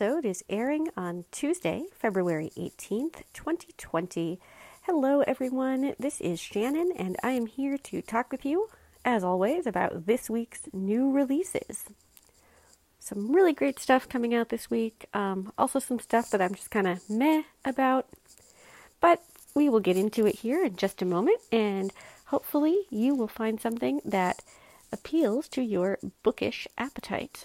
Episode is airing on Tuesday, February 18th, 2020. Hello, everyone. This is Shannon, and I am here to talk with you, as always, about this week's new releases. Some really great stuff coming out this week. Um, also, some stuff that I'm just kind of meh about. But we will get into it here in just a moment, and hopefully, you will find something that appeals to your bookish appetite.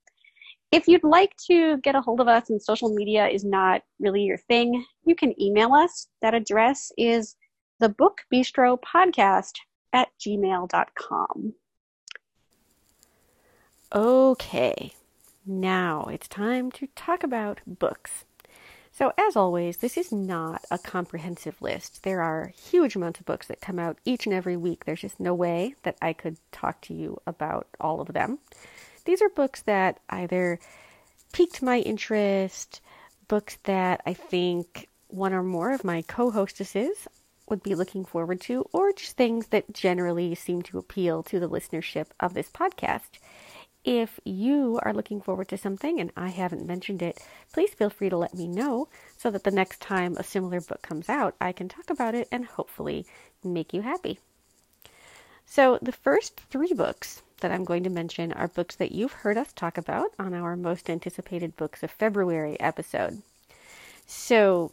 If you'd like to get a hold of us and social media is not really your thing, you can email us. That address is the Book Bistro Podcast at gmail.com. Okay, now it's time to talk about books. So, as always, this is not a comprehensive list. There are huge amounts of books that come out each and every week. There's just no way that I could talk to you about all of them. These are books that either piqued my interest, books that I think one or more of my co hostesses would be looking forward to, or just things that generally seem to appeal to the listenership of this podcast. If you are looking forward to something and I haven't mentioned it, please feel free to let me know so that the next time a similar book comes out, I can talk about it and hopefully make you happy. So, the first three books that I'm going to mention are books that you've heard us talk about on our most anticipated books of February episode. So,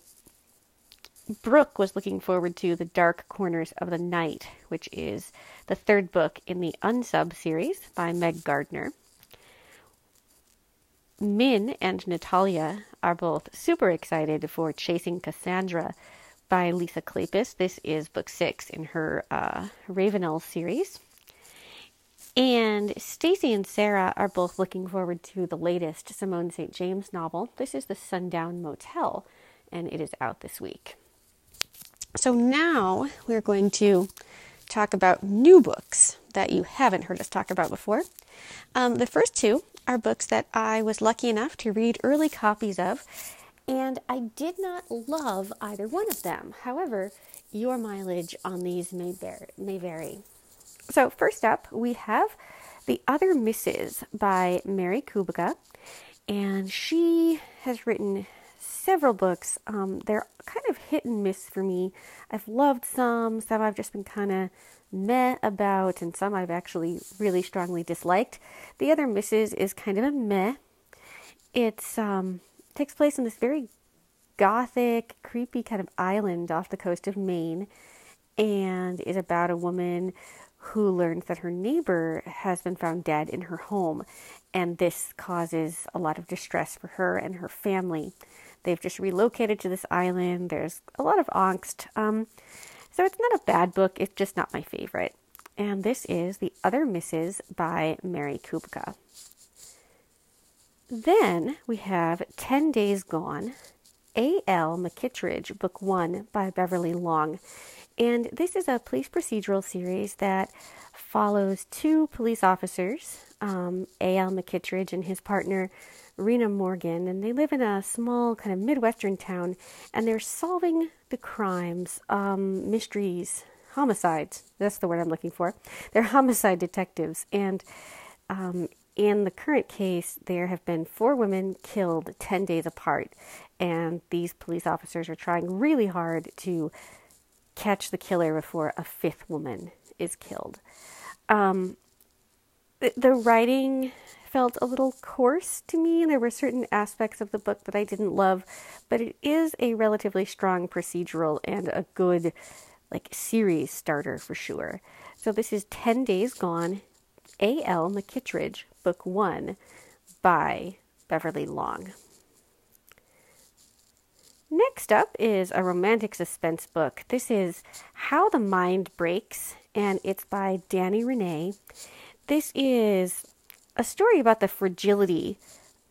Brooke was looking forward to The Dark Corners of the Night, which is the third book in the Unsub series by Meg Gardiner. Min and Natalia are both super excited for Chasing Cassandra by Lisa Kleypas. This is book six in her uh, Ravenel series. And Stacy and Sarah are both looking forward to the latest Simone St. James novel. This is The Sundown Motel, and it is out this week. So now we're going to talk about new books that you haven't heard us talk about before. Um, the first two are books that I was lucky enough to read early copies of, and I did not love either one of them. However, your mileage on these may, bear, may vary. So, first up, we have The Other Mrs. by Mary Kubica, and she has written several books. Um, they're kind of hit and miss for me. I've loved some, some I've just been kind of meh about, and some I've actually really strongly disliked. The Other Mrs. is kind of a meh. It's um, takes place in this very gothic, creepy kind of island off the coast of Maine, and is about a woman who learns that her neighbor has been found dead in her home, and this causes a lot of distress for her and her family. They've just relocated to this island. There's a lot of angst. Um, so it's not a bad book, it's just not my favorite. And this is The Other Mrs. by Mary Kubica. Then we have 10 Days Gone, A.L. McKittrick, Book 1 by Beverly Long. And this is a police procedural series that follows two police officers, um, A.L. McKittrick and his partner, Rena Morgan, and they live in a small kind of Midwestern town, and they're solving the crimes, um, mysteries, homicides. That's the word I'm looking for. They're homicide detectives, and um, in the current case, there have been four women killed 10 days apart, and these police officers are trying really hard to catch the killer before a fifth woman is killed. Um, the, the writing felt a little coarse to me, there were certain aspects of the book that I didn't love, but it is a relatively strong procedural and a good like series starter for sure. So this is 10 Days Gone, A.L. McKittrick, book 1 by Beverly Long. Next up is a romantic suspense book. This is How the Mind Breaks, and it's by Dani René. This is a story about the fragility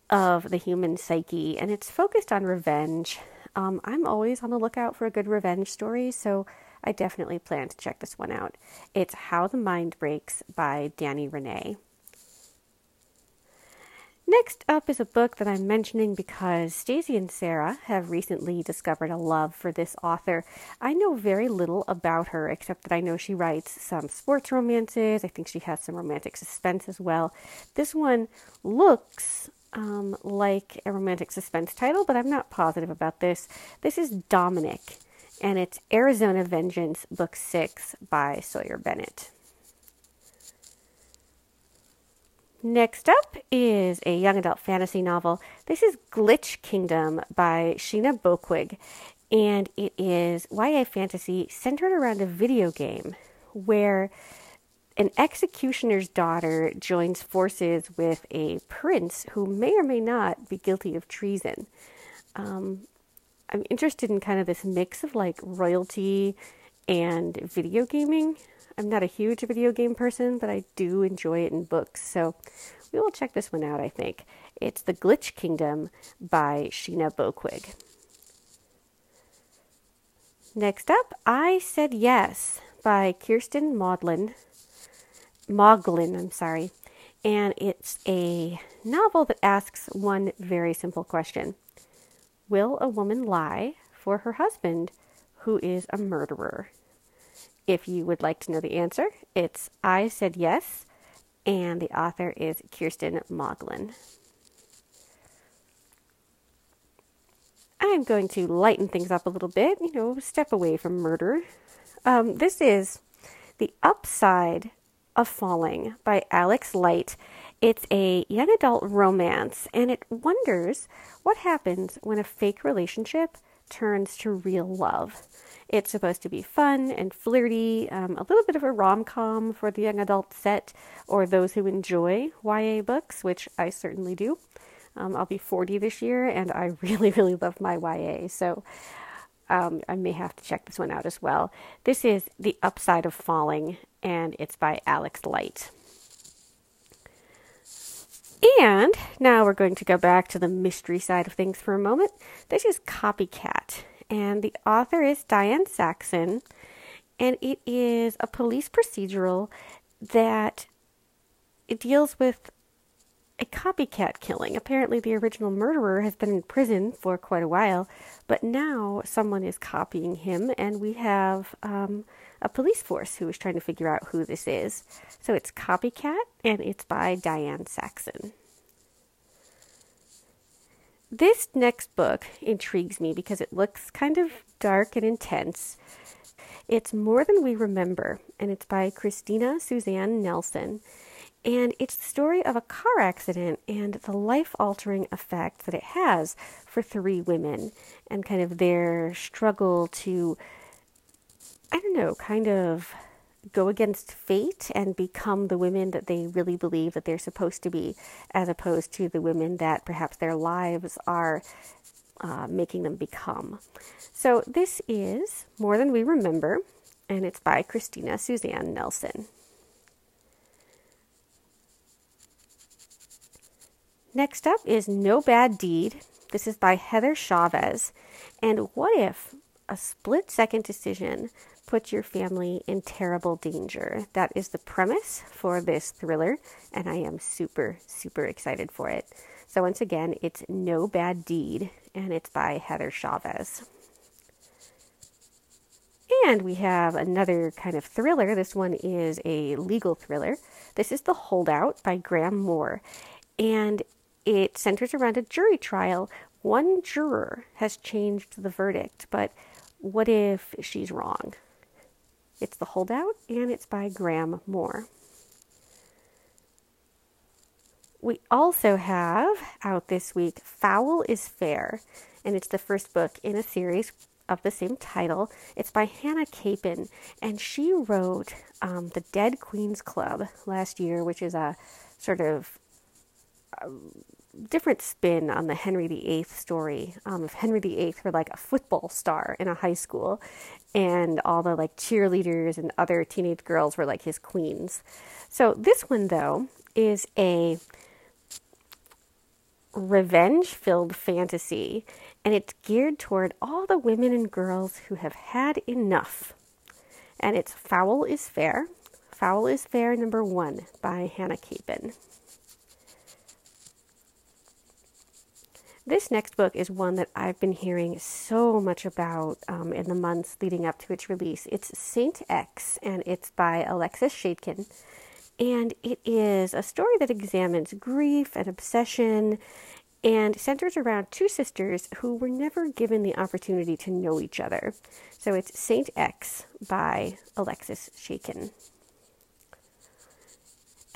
of the human psyche, and it's focused on revenge. Um, I'm always on the lookout for a good revenge story, so I definitely plan to check this one out. It's How the Mind Breaks by Dani René. Next up is a book that I'm mentioning because Stacy and Sarah have recently discovered a love for this author. I know very little about her except that I know she writes some sports romances. I think she has some romantic suspense as well. This one looks um, like a romantic suspense title, but I'm not positive about this. This is Dominic, and it's Arizona Vengeance, Book 6 by Sawyer Bennett. Next up is a young adult fantasy novel. This is Glitch Kingdom by Sheena Boekweg, and it is YA fantasy centered around a video game where an executioner's daughter joins forces with a prince who may or may not be guilty of treason. Um, I'm interested in kind of this mix of like royalty and video gaming. I'm not a huge video game person, but I do enjoy it in books. So we will check this one out, I think. It's The Glitch Kingdom by Sheena Boekweg. Next up, I Said Yes by Kirsten Maudlin. Moglin, I'm sorry. And it's a novel that asks one very simple question Will a woman lie for her husband who is a murderer? If you would like to know the answer, it's I Said Yes, and the author is Kirsten Moglin. I'm going to lighten things up a little bit, you know, step away from murder. Um, this is The Upside of Falling by Alex Light. It's a young adult romance, and it wonders what happens when a fake relationship turns to real love. It's supposed to be fun and flirty, um, a little bit of a rom com for the young adult set or those who enjoy YA books, which I certainly do. Um, I'll be 40 this year and I really, really love my YA, so um, I may have to check this one out as well. This is The Upside of Falling and it's by Alex Light. And now we're going to go back to the mystery side of things for a moment. This is Copycat, and the author is Diane Saxon, and it is a police procedural that it deals with a copycat killing. Apparently, the original murderer has been in prison for quite a while, but now someone is copying him, and we have um, a police force who is trying to figure out who this is. So it's Copycat, and it's by Diane Saxon. This next book intrigues me because it looks kind of dark and intense. It's More Than We Remember, and it's by Christina Suzanne Nelson. And it's the story of a car accident and the life altering effect that it has for three women and kind of their struggle to, I don't know, kind of go against fate and become the women that they really believe that they're supposed to be, as opposed to the women that perhaps their lives are uh, making them become. So, this is More Than We Remember, and it's by Christina Suzanne Nelson. Next up is No Bad Deed. This is by Heather Chavez. And what if a split second decision puts your family in terrible danger. That is the premise for this thriller, and I am super, super excited for it. So, once again, it's No Bad Deed, and it's by Heather Chavez. And we have another kind of thriller. This one is a legal thriller. This is The Holdout by Graham Moore. And it centers around a jury trial. One juror has changed the verdict, but what if she's wrong? It's The Holdout, and it's by Graham Moore. We also have out this week Foul is Fair, and it's the first book in a series of the same title. It's by Hannah Capin, and she wrote um, The Dead Queens Club last year, which is a sort of um, different spin on the Henry VIII story. Um, if Henry VIII were like a football star in a high school, and all the like cheerleaders and other teenage girls were like his queens. So this one though is a revenge filled fantasy and it's geared toward all the women and girls who have had enough. And it's Foul is Fair. Foul is Fair number one by Hannah Capin. This next book is one that I've been hearing so much about um, in the months leading up to its release. It's Saint X, and it's by Alexis Schaitkin. And it is a story that examines grief and obsession and centers around two sisters who were never given the opportunity to know each other. So it's Saint X by Alexis Schaitkin.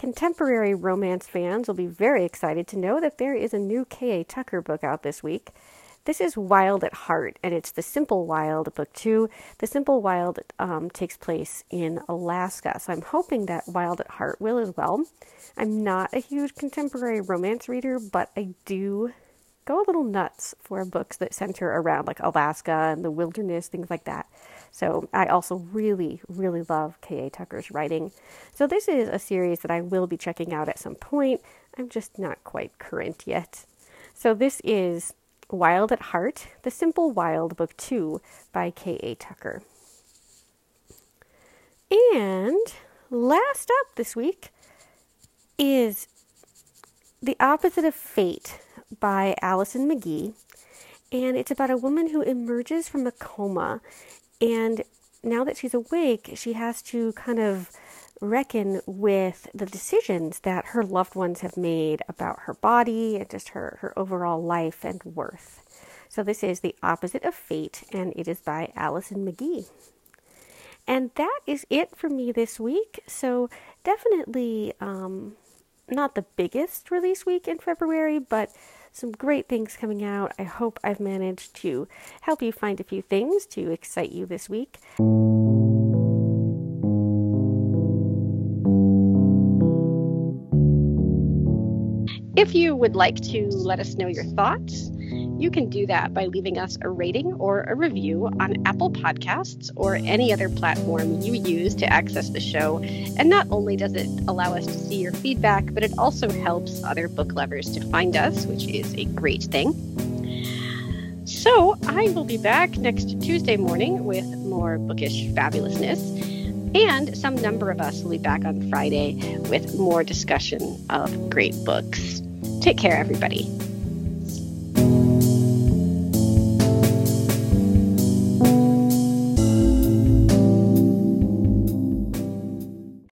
Contemporary romance fans will be very excited to know that there is a new K.A. Tucker book out this week. This is Wild at Heart, and it's The Simple Wild, book two. The Simple Wild um, takes place in Alaska, so I'm hoping that Wild at Heart will as well. I'm not a huge contemporary romance reader, but I do go a little nuts for books that center around like Alaska and the wilderness, things like that. So I also really, really love K.A. Tucker's writing. So this is a series that I will be checking out at some point. I'm just not quite current yet. So this is Wild at Heart, The Simple Wild, Book 2 by K.A. Tucker. And last up this week is The Opposite of Fate by Alison McGhee. And it's about a woman who emerges from a coma and now that she's awake, she has to kind of reckon with the decisions that her loved ones have made about her body and just her, her overall life and worth. So, this is The Opposite of Fate, and it is by Alison McGhee. And that is it for me this week. So, definitely um, not the biggest release week in February, but some great things coming out. I hope I've managed to help you find a few things to excite you this week. If you would like to let us know your thoughts, you can do that by leaving us a rating or a review on Apple Podcasts or any other platform you use to access the show. And not only does it allow us to see your feedback, but it also helps other book lovers to find us, which is a great thing. So I will be back next Tuesday morning with more bookish fabulousness. And some number of us will be back on Friday with more discussion of great books. Take care, everybody.